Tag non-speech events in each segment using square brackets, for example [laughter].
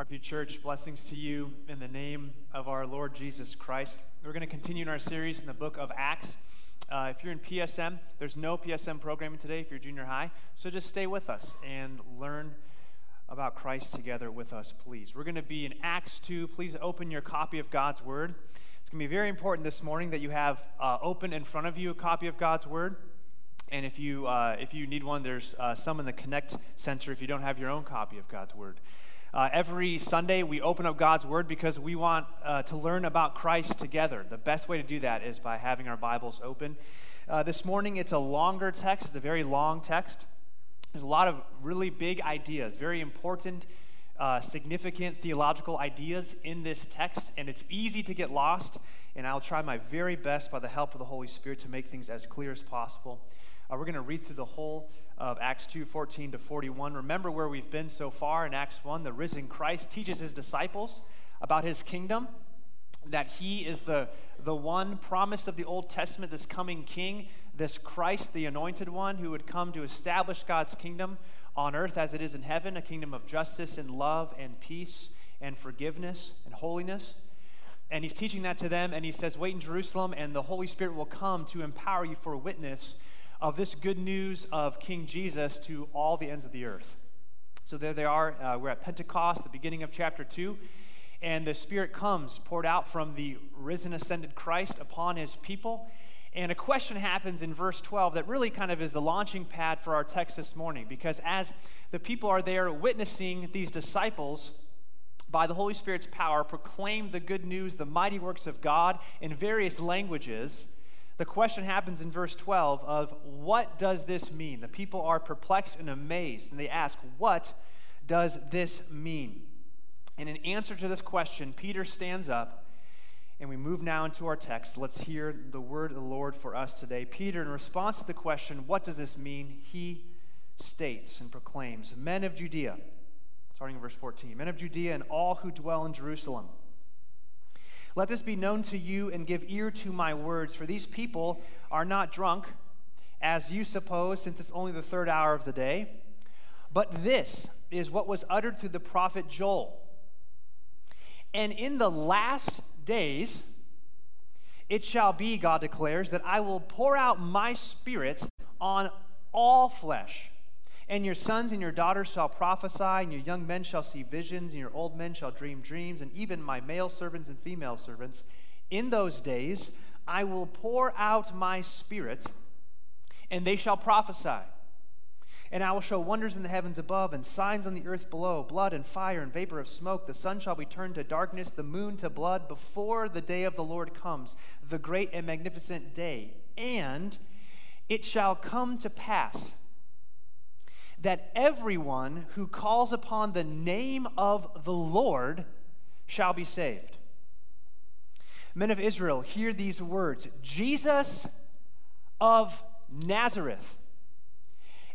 Parkview Church, blessings to you in the name of our Lord Jesus Christ. We're going to continue in our series in the book of Acts. Uh, if you're in PSM, there's no PSM programming today if you're junior high, so just stay with us and learn about Christ together with us, please. We're going to be in Acts 2. Please open your copy of God's Word. It's going to be very important this morning that you have uh, open in front of you a copy of God's Word. And if you, uh, if you need one, there's uh, some in the Connect Center if you don't have your own copy of God's Word. Uh, every Sunday, we open up God's Word because we want uh, to learn about Christ together. The best way to do that is by having our Bibles open. Uh, this morning, it's a longer text, it's a very long text. There's a lot of really big ideas, very important, uh, significant theological ideas in this text, and it's easy to get lost. And I'll try my very best by the help of the Holy Spirit to make things as clear as possible. Uh, we're going to read through the whole of Acts 2 14 to 41. Remember where we've been so far in Acts 1. The risen Christ teaches his disciples about his kingdom, that he is the, the one promised of the Old Testament, this coming king, this Christ, the anointed one, who would come to establish God's kingdom on earth as it is in heaven, a kingdom of justice and love and peace and forgiveness and holiness. And he's teaching that to them, and he says, Wait in Jerusalem, and the Holy Spirit will come to empower you for witness of this good news of King Jesus to all the ends of the earth. So there they are. Uh, we're at Pentecost, the beginning of chapter 2. And the Spirit comes poured out from the risen, ascended Christ upon his people. And a question happens in verse 12 that really kind of is the launching pad for our text this morning. Because as the people are there witnessing these disciples, by the Holy Spirit's power, proclaim the good news, the mighty works of God in various languages the question happens in verse 12 of what does this mean? The people are perplexed and amazed, and they ask, What does this mean? And in answer to this question, Peter stands up, and we move now into our text. Let's hear the word of the Lord for us today. Peter, in response to the question, What does this mean? he states and proclaims, Men of Judea, starting in verse 14, Men of Judea and all who dwell in Jerusalem. Let this be known to you and give ear to my words, for these people are not drunk, as you suppose, since it's only the third hour of the day. But this is what was uttered through the prophet Joel. And in the last days, it shall be, God declares, that I will pour out my spirit on all flesh. And your sons and your daughters shall prophesy, and your young men shall see visions, and your old men shall dream dreams, and even my male servants and female servants. In those days I will pour out my spirit, and they shall prophesy. And I will show wonders in the heavens above and signs on the earth below blood and fire and vapor of smoke. The sun shall be turned to darkness, the moon to blood before the day of the Lord comes, the great and magnificent day. And it shall come to pass that everyone who calls upon the name of the Lord shall be saved. Men of Israel, hear these words Jesus of Nazareth,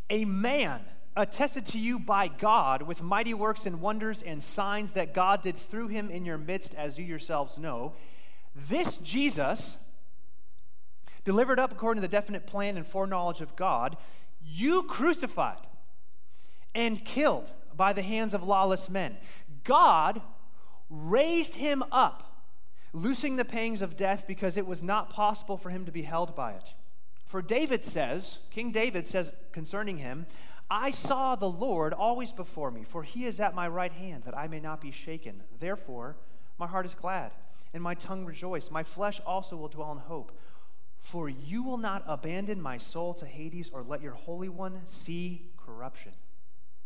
a man attested to you by God with mighty works and wonders and signs that God did through him in your midst, as you yourselves know. This Jesus, delivered up according to the definite plan and foreknowledge of God, you crucified and killed by the hands of lawless men. God raised him up, loosing the pangs of death because it was not possible for him to be held by it. For David says, King David says concerning him, I saw the Lord always before me, for he is at my right hand, that I may not be shaken. Therefore, my heart is glad, and my tongue rejoice. My flesh also will dwell in hope. For you will not abandon my soul to Hades, or let your Holy One see corruption.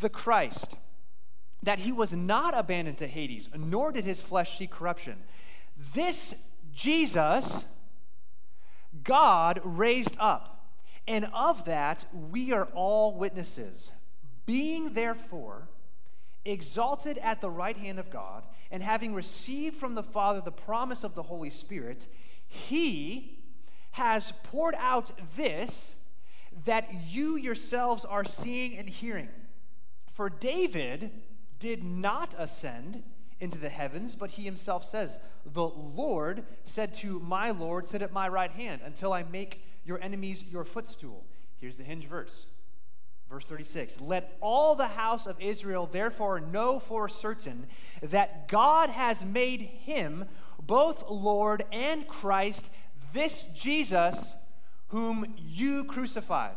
the Christ, that he was not abandoned to Hades, nor did his flesh see corruption. This Jesus, God raised up, and of that we are all witnesses. Being therefore exalted at the right hand of God, and having received from the Father the promise of the Holy Spirit, he has poured out this that you yourselves are seeing and hearing. For David did not ascend into the heavens, but he himself says, The Lord said to my Lord, Sit at my right hand until I make your enemies your footstool. Here's the hinge verse. Verse 36 Let all the house of Israel therefore know for certain that God has made him both Lord and Christ, this Jesus whom you crucified.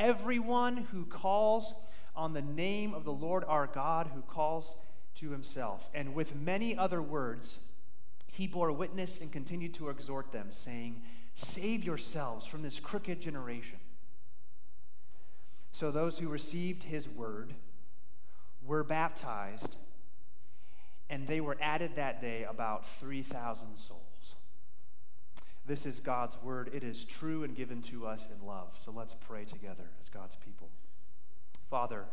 everyone who calls on the name of the Lord our God, who calls to himself. And with many other words, he bore witness and continued to exhort them, saying, Save yourselves from this crooked generation. So those who received his word were baptized, and they were added that day about 3,000 souls. This is God's word. It is true and given to us in love. So let's pray together as God's people. Father,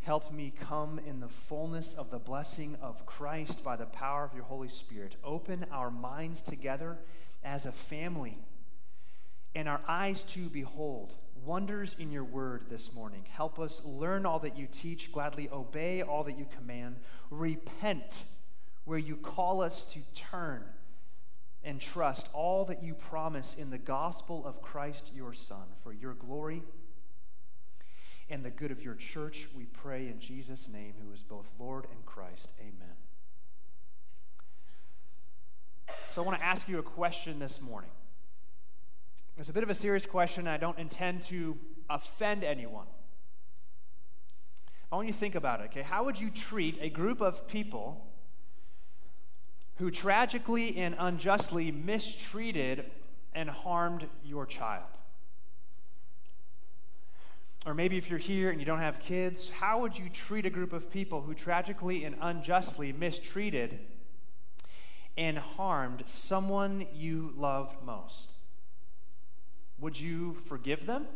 help me come in the fullness of the blessing of Christ by the power of your Holy Spirit. Open our minds together as a family and our eyes to behold wonders in your word this morning. Help us learn all that you teach, gladly obey all that you command, repent where you call us to turn, and trust all that you promise in the gospel of Christ your Son for your glory and the good of your church. We pray in Jesus' name, who is both Lord and Christ. Amen. So I want to ask you a question this morning. It's a bit of a serious question. I don't intend to offend anyone. I want you to think about it, okay? How would you treat a group of people who tragically and unjustly mistreated and harmed your child? Or maybe if you're here and you don't have kids, how would you treat a group of people who tragically and unjustly mistreated and harmed someone you loved most? Would you forgive them?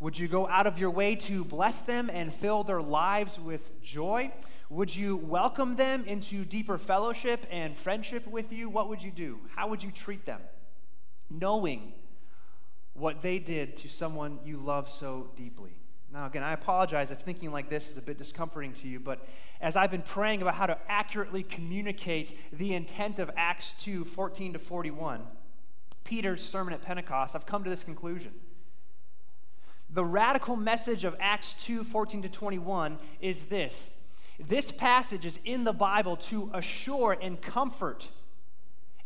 Would you go out of your way to bless them and fill their lives with joy? Would you welcome them into deeper fellowship and friendship with you? What would you do? How would you treat them? Knowing what they did to someone you love so deeply. Now, again, I apologize if thinking like this is a bit discomforting to you, but as I've been praying about how to accurately communicate the intent of Acts 2 14 to 41, Peter's sermon at Pentecost, I've come to this conclusion. The radical message of Acts 2 14 to 21 is this this passage is in the Bible to assure and comfort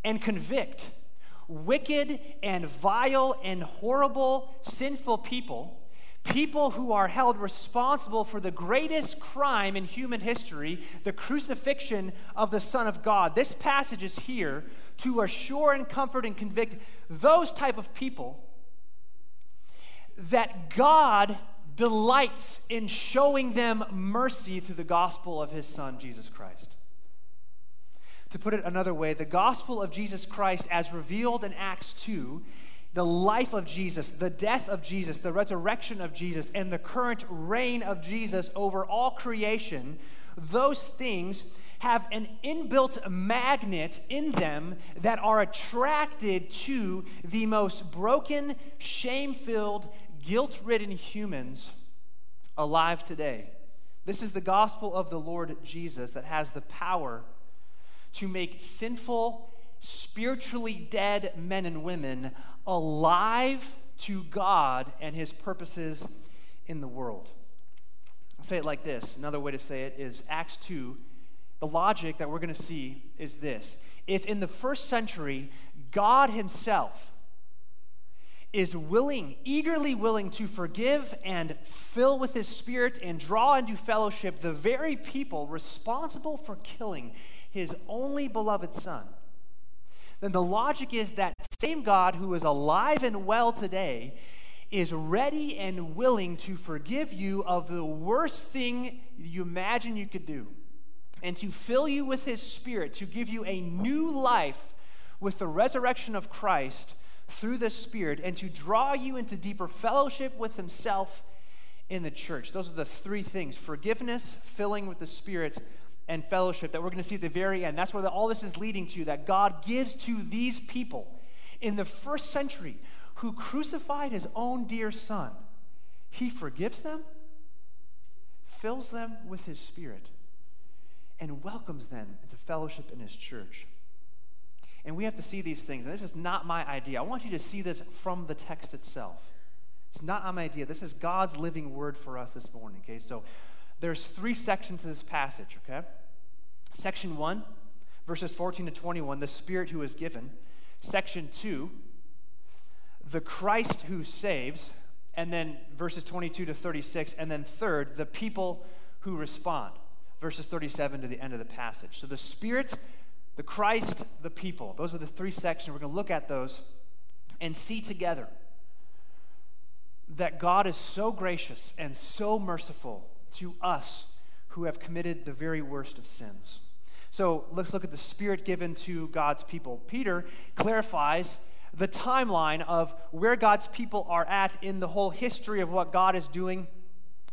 and convict wicked and vile and horrible, sinful people, people who are held responsible for the greatest crime in human history, the crucifixion of the Son of God. This passage is here to assure and comfort and convict those type of people that God delights in showing them mercy through the gospel of his son Jesus Christ. To put it another way, the gospel of Jesus Christ as revealed in Acts 2 the life of Jesus, the death of Jesus, the resurrection of Jesus, and the current reign of Jesus over all creation, those things have an inbuilt magnet in them that are attracted to the most broken, shame filled, guilt ridden humans alive today. This is the gospel of the Lord Jesus that has the power to make sinful, spiritually dead men and women alive to God and his purposes in the world. I'll say it like this. Another way to say it is Acts 2 the logic that we're going to see is this if in the first century, God Himself is willing, eagerly willing to forgive and fill with his spirit and draw into fellowship the very people responsible for killing his only beloved son, then the logic is that same God who is alive and well today is ready and willing to forgive you of the worst thing you imagine you could do and to fill you with his spirit, to give you a new life with the resurrection of Christ through the Spirit, and to draw you into deeper fellowship with himself in the church. Those are the three things forgiveness, filling with the Spirit, and fellowship that we're going to see at the very end. That's where all this is leading to, that God gives to these people in the first century who crucified his own dear son. He forgives them, fills them with his Spirit and welcomes them into fellowship in his church. And we have to see these things. And this is not my idea. I want you to see this from the text itself. It's not my idea. This is God's living word for us this morning, okay? So there's three sections to this passage, okay? Section 1, verses 14 to 21, the Spirit who is given. Section 2, the Christ who saves. And then verses 22 to 36. And then third, the people who respond verses 37 to the end of the passage. So the Spirit, the Christ, the people. Those are the three sections. We're going to look at those and see together that God is so gracious and so merciful to us who have committed the very worst of sins. So let's look at the Spirit given to God's people. Peter clarifies the timeline of where God's people are at in the whole history of what God is doing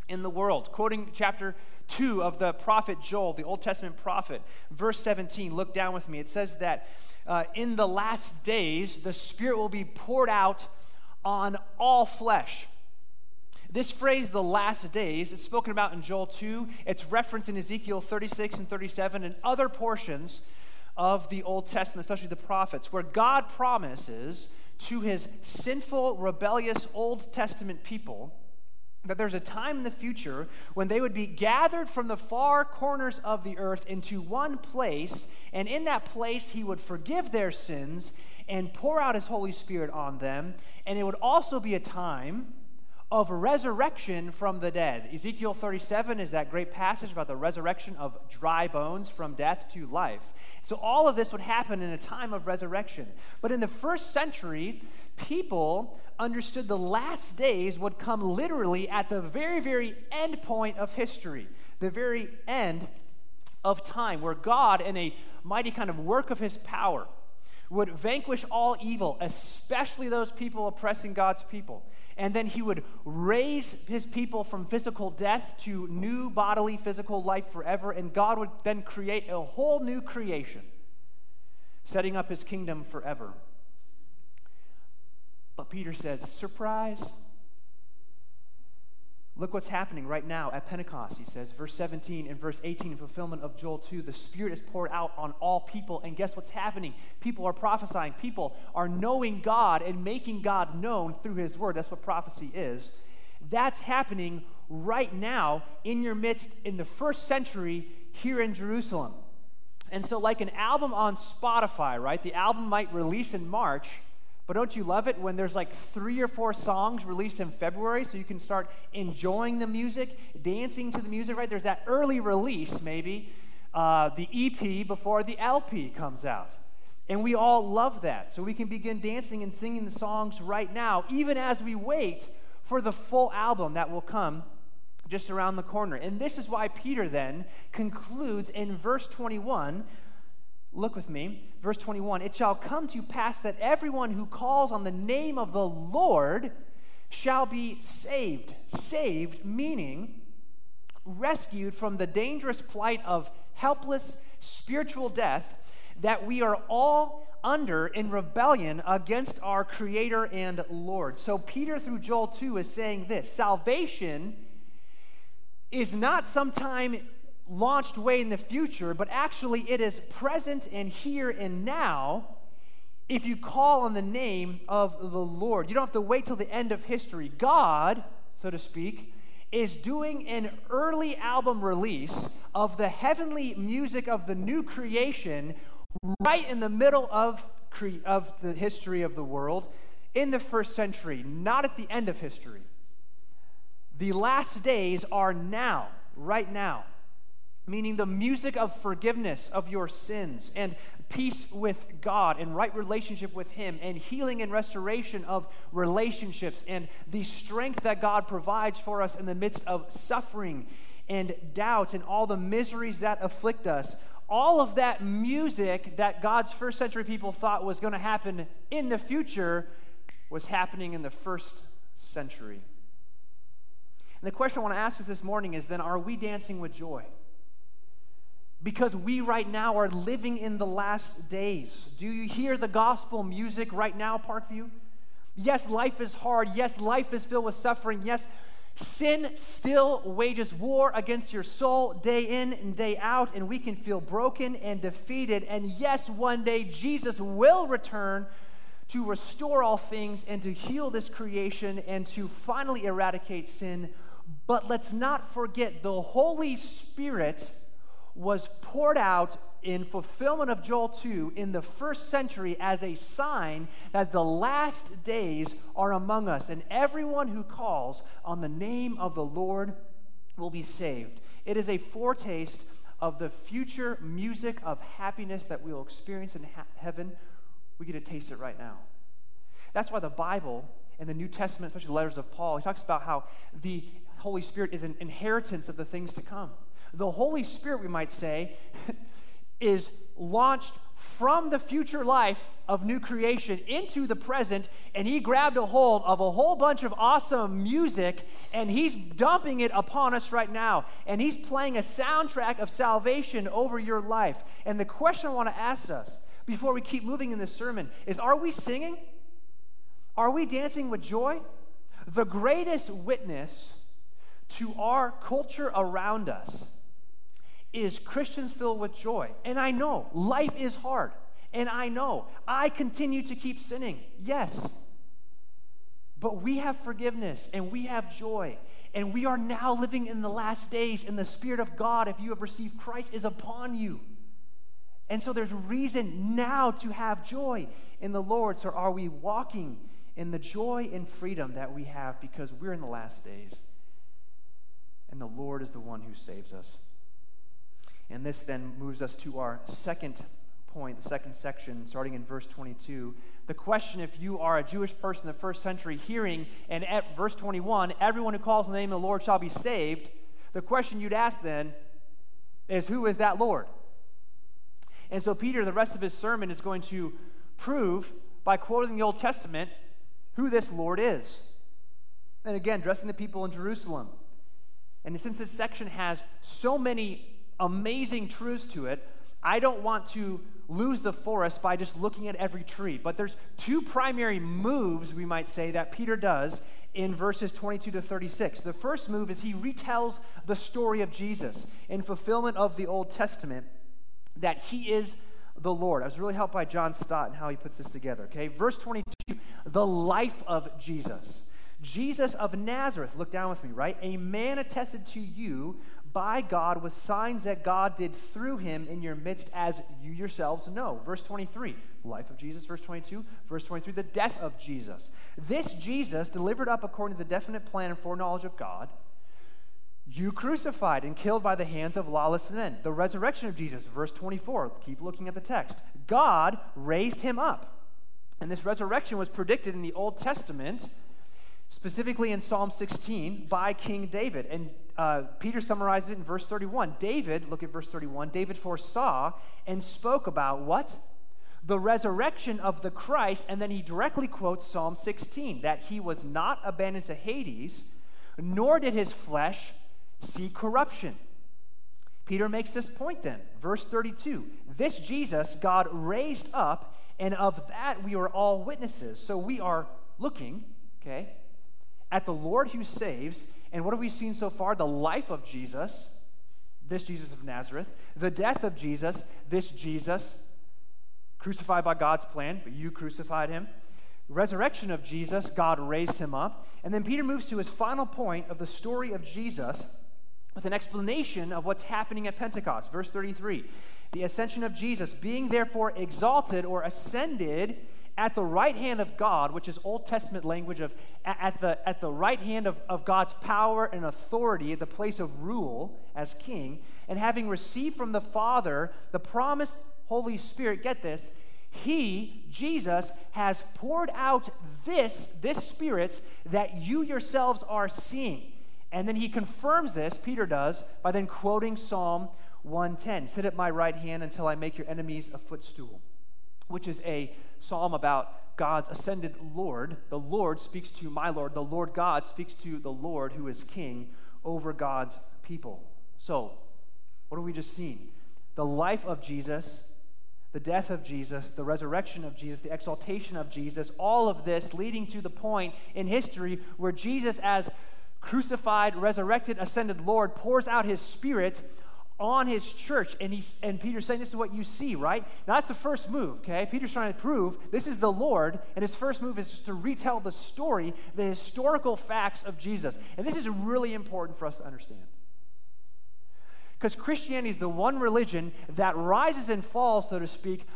in the world. Quoting chapter 2 of the prophet Joel, the Old Testament prophet. Verse 17, look down with me. It says that uh, in the last days, the Spirit will be poured out on all flesh. This phrase, the last days, it's spoken about in Joel 2. It's referenced in Ezekiel 36 and 37 and other portions of the Old Testament, especially the prophets, where God promises to his sinful, rebellious Old Testament people that there's a time in the future when they would be gathered from the far corners of the earth into one place, and in that place he would forgive their sins and pour out his Holy Spirit on them. And it would also be a time of resurrection from the dead. Ezekiel 37 is that great passage about the resurrection of dry bones from death to life. So all of this would happen in a time of resurrection. But in the first century, people understood the last days would come literally at the very, very end point of history, the very end of time, where God, in a mighty kind of work of his power, would vanquish all evil, especially those people oppressing God's people. And then he would raise his people from physical death to new bodily physical life forever. And God would then create a whole new creation, setting up his kingdom forever. But Peter says, surprise. Look what's happening right now at Pentecost, he says, verse 17 and verse 18, in fulfillment of Joel 2. The Spirit is poured out on all people. And guess what's happening? People are prophesying. People are knowing God and making God known through His Word. That's what prophecy is. That's happening right now in your midst in the first century here in Jerusalem. And so, like an album on Spotify, right? The album might release in March but don't you love it when there's like three or four songs released in February so you can start enjoying the music, dancing to the music, right? There's that early release, maybe, uh, the EP before the LP comes out. And we all love that. So we can begin dancing and singing the songs right now, even as we wait for the full album that will come just around the corner. And this is why Peter then concludes in verse 21 Look with me, verse 21 It shall come to pass that everyone who calls on the name of the Lord shall be saved. Saved, meaning rescued from the dangerous plight of helpless spiritual death that we are all under in rebellion against our Creator and Lord. So, Peter through Joel 2 is saying this salvation is not sometime launched way in the future, but actually it is present and here and now if you call on the name of the Lord. You don't have to wait till the end of history. God, so to speak, is doing an early album release of the heavenly music of the new creation right in the middle of, cre- of the history of the world in the first century, not at the end of history. The last days are now, right now, meaning the music of forgiveness of your sins and peace with God and right relationship with Him and healing and restoration of relationships and the strength that God provides for us in the midst of suffering and doubt and all the miseries that afflict us. All of that music that God's first century people thought was going to happen in the future was happening in the first century. And the question I want to ask us this morning is then, are we dancing with joy? Because we right now are living in the last days. Do you hear the gospel music right now, Parkview? Yes, life is hard. Yes, life is filled with suffering. Yes, sin still wages war against your soul day in and day out, and we can feel broken and defeated. And yes, one day Jesus will return to restore all things and to heal this creation and to finally eradicate sin. But let's not forget the Holy Spirit was poured out in fulfillment of Joel 2 in the first century as a sign that the last days are among us, and everyone who calls on the name of the Lord will be saved. It is a foretaste of the future music of happiness that we will experience in ha- heaven we get to taste it right now. That's why the Bible and the New Testament, especially the letters of Paul, he talks about how the Holy Spirit is an inheritance of the things to come. The Holy Spirit, we might say, [laughs] is launched from the future life of new creation into the present, and he grabbed a hold of a whole bunch of awesome music, and he's dumping it upon us right now. And he's playing a soundtrack of salvation over your life. And the question I want to ask us before we keep moving in this sermon is are we singing? Are we dancing with joy? The greatest witness to our culture around us is Christians filled with joy. And I know life is hard. And I know I continue to keep sinning. Yes. But we have forgiveness and we have joy. And we are now living in the last days, and the Spirit of God, if you have received Christ, is upon you. And so there's reason now to have joy in the Lord. So are we walking in the joy and freedom that we have because we're in the last days? And the Lord is the one who saves us. And this then moves us to our second point, the second section, starting in verse 22. The question if you are a Jewish person in the first century hearing, and at verse 21, everyone who calls on the name of the Lord shall be saved, the question you'd ask then is who is that Lord? And so Peter, the rest of his sermon, is going to prove by quoting the Old Testament who this Lord is. And again, addressing the people in Jerusalem. And since this section has so many amazing truths to it, I don't want to lose the forest by just looking at every tree. But there's two primary moves, we might say, that Peter does in verses 22 to 36. The first move is he retells the story of Jesus in fulfillment of the Old Testament that he is the Lord. I was really helped by John Stott and how he puts this together. Okay, verse 22, the life of Jesus. Jesus of Nazareth, look down with me, right? A man attested to you by God with signs that God did through him in your midst, as you yourselves know. Verse 23, life of Jesus. Verse 22, verse 23, the death of Jesus. This Jesus, delivered up according to the definite plan and foreknowledge of God, you crucified and killed by the hands of lawless men. The resurrection of Jesus, verse 24. Keep looking at the text. God raised him up. And this resurrection was predicted in the Old Testament, specifically in Psalm 16, by King David. And uh, Peter summarizes it in verse 31. David, look at verse 31, David foresaw and spoke about what? The resurrection of the Christ. And then he directly quotes Psalm 16 that he was not abandoned to Hades, nor did his flesh see corruption. Peter makes this point then. Verse 32 This Jesus God raised up, and of that we are all witnesses. So we are looking, okay, at the Lord who saves. And what have we seen so far? The life of Jesus, this Jesus of Nazareth, the death of Jesus, this Jesus, crucified by God's plan, but you crucified him. Resurrection of Jesus, God raised him up. And then Peter moves to his final point of the story of Jesus with an explanation of what's happening at Pentecost. Verse 33 The ascension of Jesus, being therefore exalted or ascended at the right hand of God, which is Old Testament language of at the, at the right hand of, of God's power and authority, at the place of rule as king, and having received from the Father the promised Holy Spirit, get this, he, Jesus, has poured out this, this Spirit that you yourselves are seeing. And then he confirms this, Peter does, by then quoting Psalm 110 Sit at my right hand until I make your enemies a footstool, which is a psalm about God's ascended Lord. The Lord speaks to my Lord. The Lord God speaks to the Lord who is king over God's people. So, what have we just seen? The life of Jesus, the death of Jesus, the resurrection of Jesus, the exaltation of Jesus, all of this leading to the point in history where Jesus, as crucified, resurrected, ascended Lord, pours out his Spirit on his church. And, he, and Peter's saying, This is what you see, right? Now, that's the first move, okay? Peter's trying to prove this is the Lord, and his first move is just to retell the story, the historical facts of Jesus. And this is really important for us to understand. Because Christianity is the one religion that rises and falls, so to speak,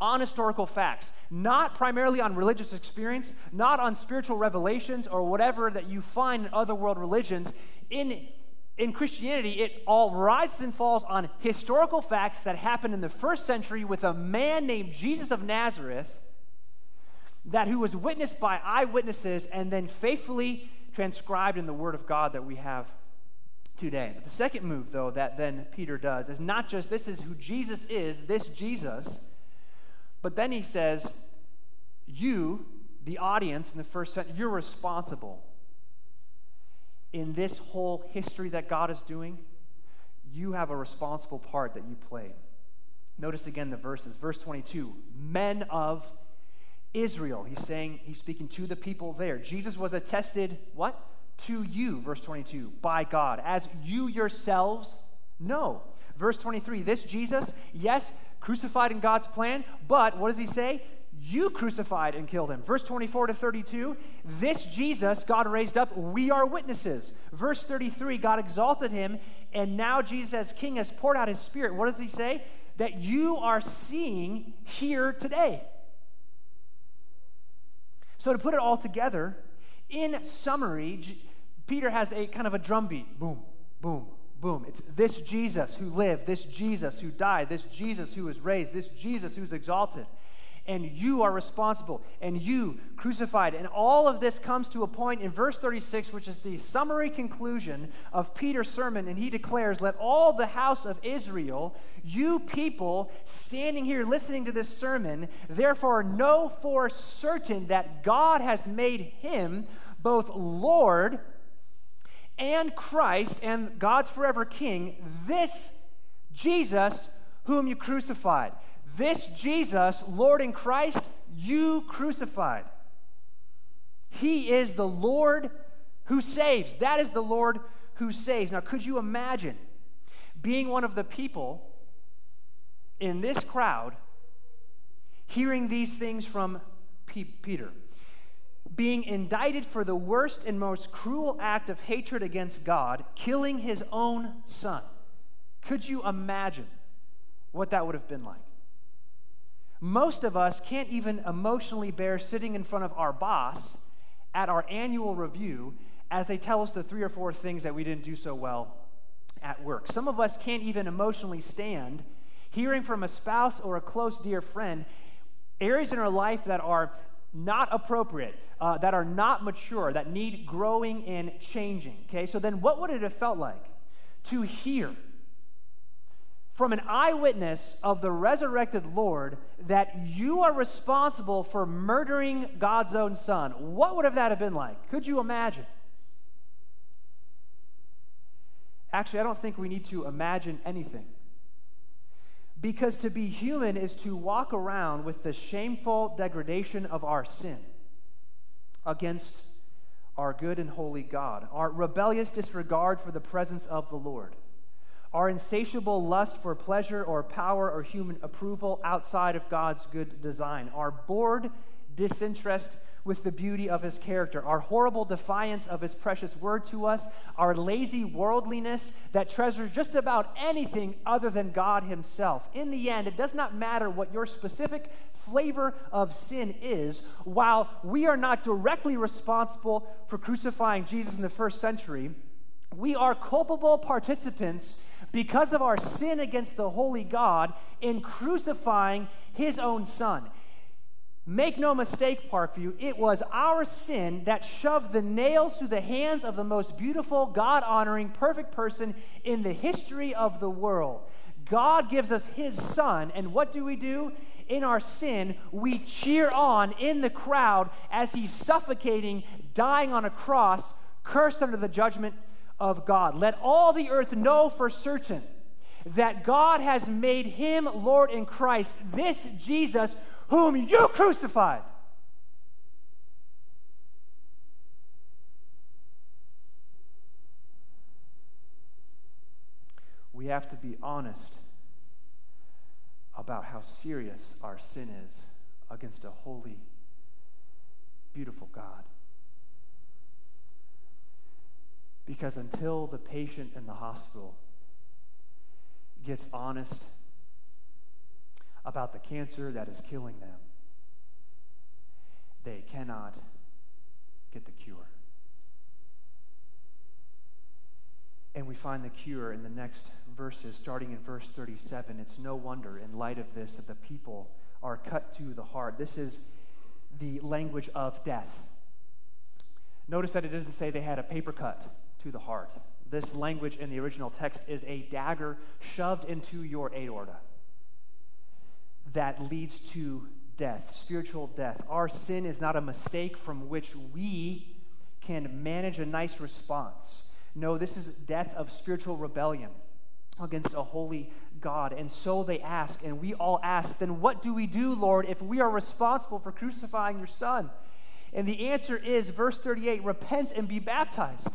on historical facts, not primarily on religious experience, not on spiritual revelations or whatever that you find in other world religions. In, in Christianity, it all rises and falls on historical facts that happened in the first century with a man named Jesus of Nazareth that who was witnessed by eyewitnesses and then faithfully transcribed in the Word of God that we have today. The second move, though, that then Peter does is not just this is who Jesus is, this Jesus but then he says, You, the audience in the first sentence, you're responsible. In this whole history that God is doing, you have a responsible part that you play. Notice again the verses. Verse 22 Men of Israel. He's saying, he's speaking to the people there. Jesus was attested, what? To you, verse 22, by God, as you yourselves know. Verse 23 This Jesus, yes, crucified in God's plan, but what does he say? You crucified and killed him. Verse 24 to 32, this Jesus God raised up, we are witnesses. Verse 33, God exalted him, and now Jesus as king has poured out his spirit. What does he say? That you are seeing here today. So to put it all together, in summary, Peter has a kind of a drumbeat boom, boom, Boom. It's this Jesus who lived, this Jesus who died, this Jesus who was raised, this Jesus who's exalted. And you are responsible, and you crucified. And all of this comes to a point in verse 36, which is the summary conclusion of Peter's sermon. And he declares, Let all the house of Israel, you people standing here listening to this sermon, therefore know for certain that God has made him both Lord and Christ and God's forever King, this Jesus whom you crucified. This Jesus, Lord and Christ, you crucified. He is the Lord who saves. That is the Lord who saves. Now, could you imagine being one of the people in this crowd hearing these things from P- Peter? being indicted for the worst and most cruel act of hatred against God, killing his own son. Could you imagine what that would have been like? Most of us can't even emotionally bear sitting in front of our boss at our annual review as they tell us the three or four things that we didn't do so well at work. Some of us can't even emotionally stand hearing from a spouse or a close dear friend areas in our life that are not appropriate, uh, that are not mature, that need growing and changing. Okay, so then what would it have felt like to hear from an eyewitness of the resurrected Lord that you are responsible for murdering God's own son? What would have that have been like? Could you imagine? Actually, I don't think we need to imagine anything. Because to be human is to walk around with the shameful degradation of our sin against our good and holy God, our rebellious disregard for the presence of the Lord, our insatiable lust for pleasure or power or human approval outside of God's good design, our bored disinterest with the beauty of his character, our horrible defiance of his precious word to us, our lazy worldliness that treasures just about anything other than God himself. In the end, it does not matter what your specific flavor of sin is, while we are not directly responsible for crucifying Jesus in the first century, we are culpable participants because of our sin against the holy God in crucifying his own son. Make no mistake, Parkview, it was our sin that shoved the nails through the hands of the most beautiful, God honoring, perfect person in the history of the world. God gives us his son, and what do we do? In our sin, we cheer on in the crowd as he's suffocating, dying on a cross, cursed under the judgment of God. Let all the earth know for certain that God has made him Lord in Christ, this Jesus whom you crucified. We have to be honest about how serious our sin is against a holy, beautiful God. Because until the patient in the hospital gets honest about the cancer that is killing them, they cannot get the cure. And we find the cure in the next verses, starting in verse 37. It's no wonder, in light of this, that the people are cut to the heart. This is the language of death. Notice that it doesn't say they had a paper cut to the heart. This language in the original text is a dagger shoved into your aorta that leads to death, spiritual death. Our sin is not a mistake from which we can manage a nice response. No, this is death of spiritual rebellion against a holy God. And so they ask, and we all ask, then what do we do, Lord, if we are responsible for crucifying your Son? And the answer is, verse 38 repent and be baptized.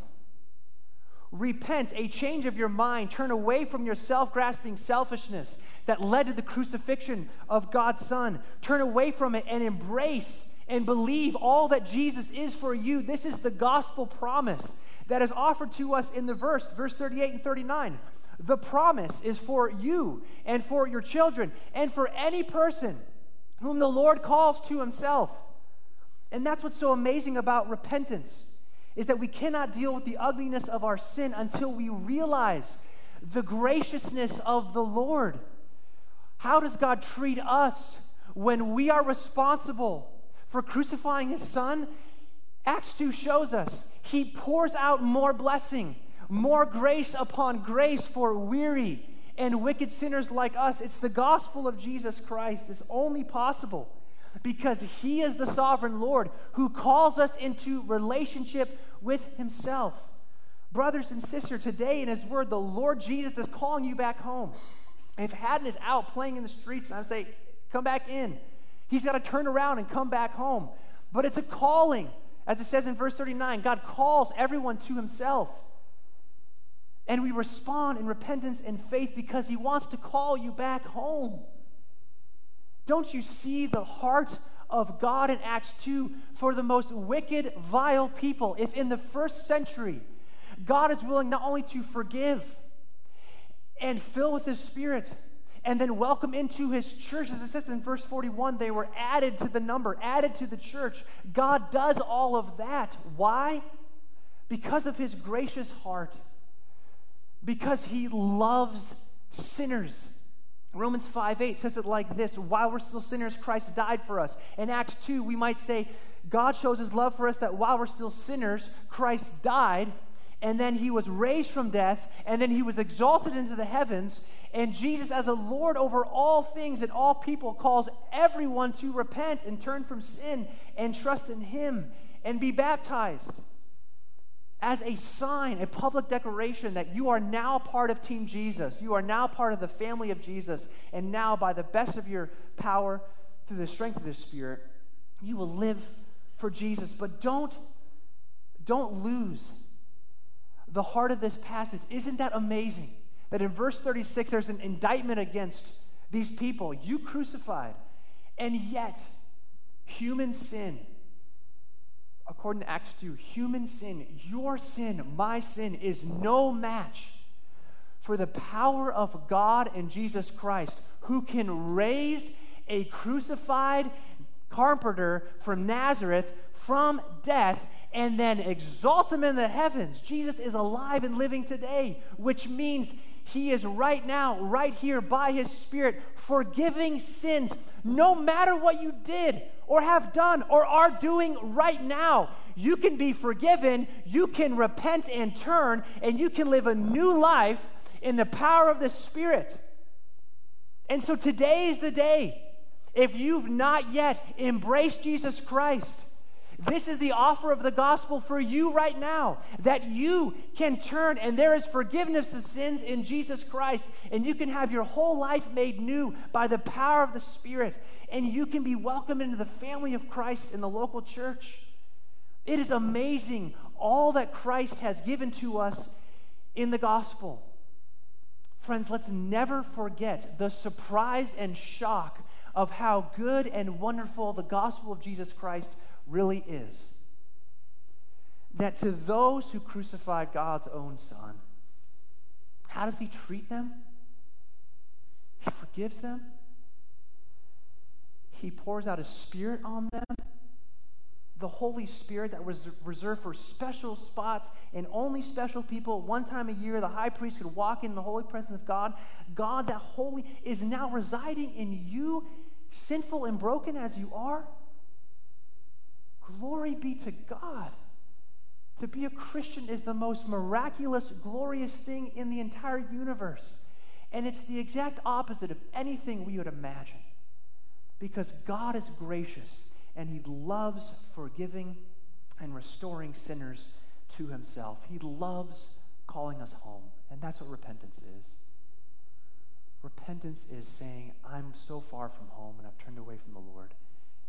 Repent, a change of your mind. Turn away from your self grasping selfishness that led to the crucifixion of God's Son. Turn away from it and embrace and believe all that Jesus is for you. This is the gospel promise that is offered to us in the verse, verse 38 and 39. The promise is for you and for your children and for any person whom the Lord calls to himself. And that's what's so amazing about repentance is that we cannot deal with the ugliness of our sin until we realize the graciousness of the Lord. How does God treat us when we are responsible for crucifying his son? Acts 2 shows us he pours out more blessing, more grace upon grace for weary and wicked sinners like us. It's the gospel of Jesus Christ. It's only possible because he is the sovereign Lord who calls us into relationship with himself. Brothers and sisters, today in his word, the Lord Jesus is calling you back home. If Haddon is out playing in the streets, and I say, come back in, he's got to turn around and come back home. But it's a calling. As it says in verse 39, God calls everyone to himself. And we respond in repentance and faith because he wants to call you back home. Don't you see the heart of God in Acts 2 for the most wicked, vile people? If in the first century, God is willing not only to forgive, and fill with his spirit and then welcome into his church. As it says in verse 41, they were added to the number, added to the church. God does all of that. Why? Because of his gracious heart, because he loves sinners. Romans 5 8 says it like this While we're still sinners, Christ died for us. In Acts 2, we might say, God shows his love for us that while we're still sinners, Christ died and then he was raised from death, and then he was exalted into the heavens. And Jesus, as a Lord over all things and all people, calls everyone to repent and turn from sin and trust in him and be baptized as a sign, a public declaration that you are now part of Team Jesus. You are now part of the family of Jesus. And now, by the best of your power, through the strength of the Spirit, you will live for Jesus. But don't, don't lose the heart of this passage. Isn't that amazing? That in verse 36, there's an indictment against these people. You crucified, and yet human sin according to Acts 2, human sin, your sin, my sin, is no match for the power of God and Jesus Christ, who can raise a crucified carpenter from Nazareth from death and then exalt him in the heavens. Jesus is alive and living today, which means he is right now, right here by his Spirit, forgiving sins, no matter what you did or have done or are doing right now. You can be forgiven, you can repent and turn, and you can live a new life in the power of the Spirit. And so today is the day. If you've not yet embraced Jesus Christ, this is the offer of the gospel for you right now that you can turn and there is forgiveness of sins in Jesus Christ, and you can have your whole life made new by the power of the Spirit, and you can be welcomed into the family of Christ in the local church. It is amazing all that Christ has given to us in the gospel. Friends, let's never forget the surprise and shock of how good and wonderful the gospel of Jesus Christ really is. That to those who crucified God's own Son, how does He treat them? He forgives them. He pours out His Spirit on them. The Holy Spirit that was reserved for special spots and only special people. One time a year, the high priest could walk in the holy presence of God. God, that holy, is now residing in you, sinful and broken as you are. Glory be to God. To be a Christian is the most miraculous, glorious thing in the entire universe. And it's the exact opposite of anything we would imagine. Because God is gracious and He loves forgiving and restoring sinners to Himself. He loves calling us home. And that's what repentance is. Repentance is saying, I'm so far from home and I've turned away from the Lord.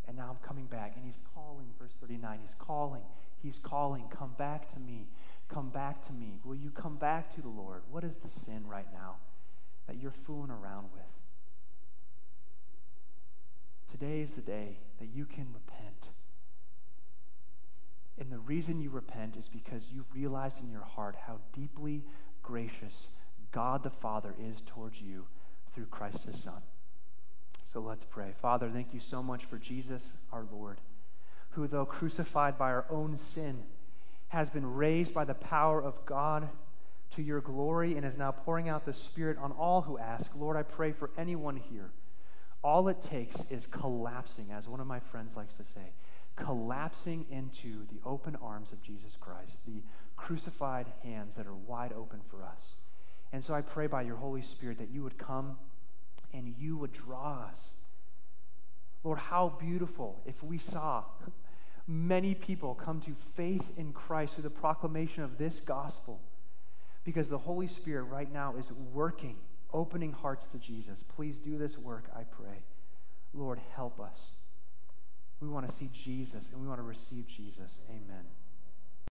And now I'm coming back. And he's calling, verse 39. He's calling. He's calling. Come back to me. Come back to me. Will you come back to the Lord? What is the sin right now that you're fooling around with? Today is the day that you can repent. And the reason you repent is because you realize in your heart how deeply gracious God the Father is towards you through Christ his Son. So let's pray. Father, thank you so much for Jesus, our Lord, who, though crucified by our own sin, has been raised by the power of God to your glory and is now pouring out the Spirit on all who ask. Lord, I pray for anyone here. All it takes is collapsing, as one of my friends likes to say, collapsing into the open arms of Jesus Christ, the crucified hands that are wide open for us. And so I pray by your Holy Spirit that you would come and you would draw us. Lord, how beautiful if we saw many people come to faith in Christ through the proclamation of this gospel. Because the Holy Spirit right now is working, opening hearts to Jesus. Please do this work, I pray. Lord, help us. We want to see Jesus and we want to receive Jesus. Amen.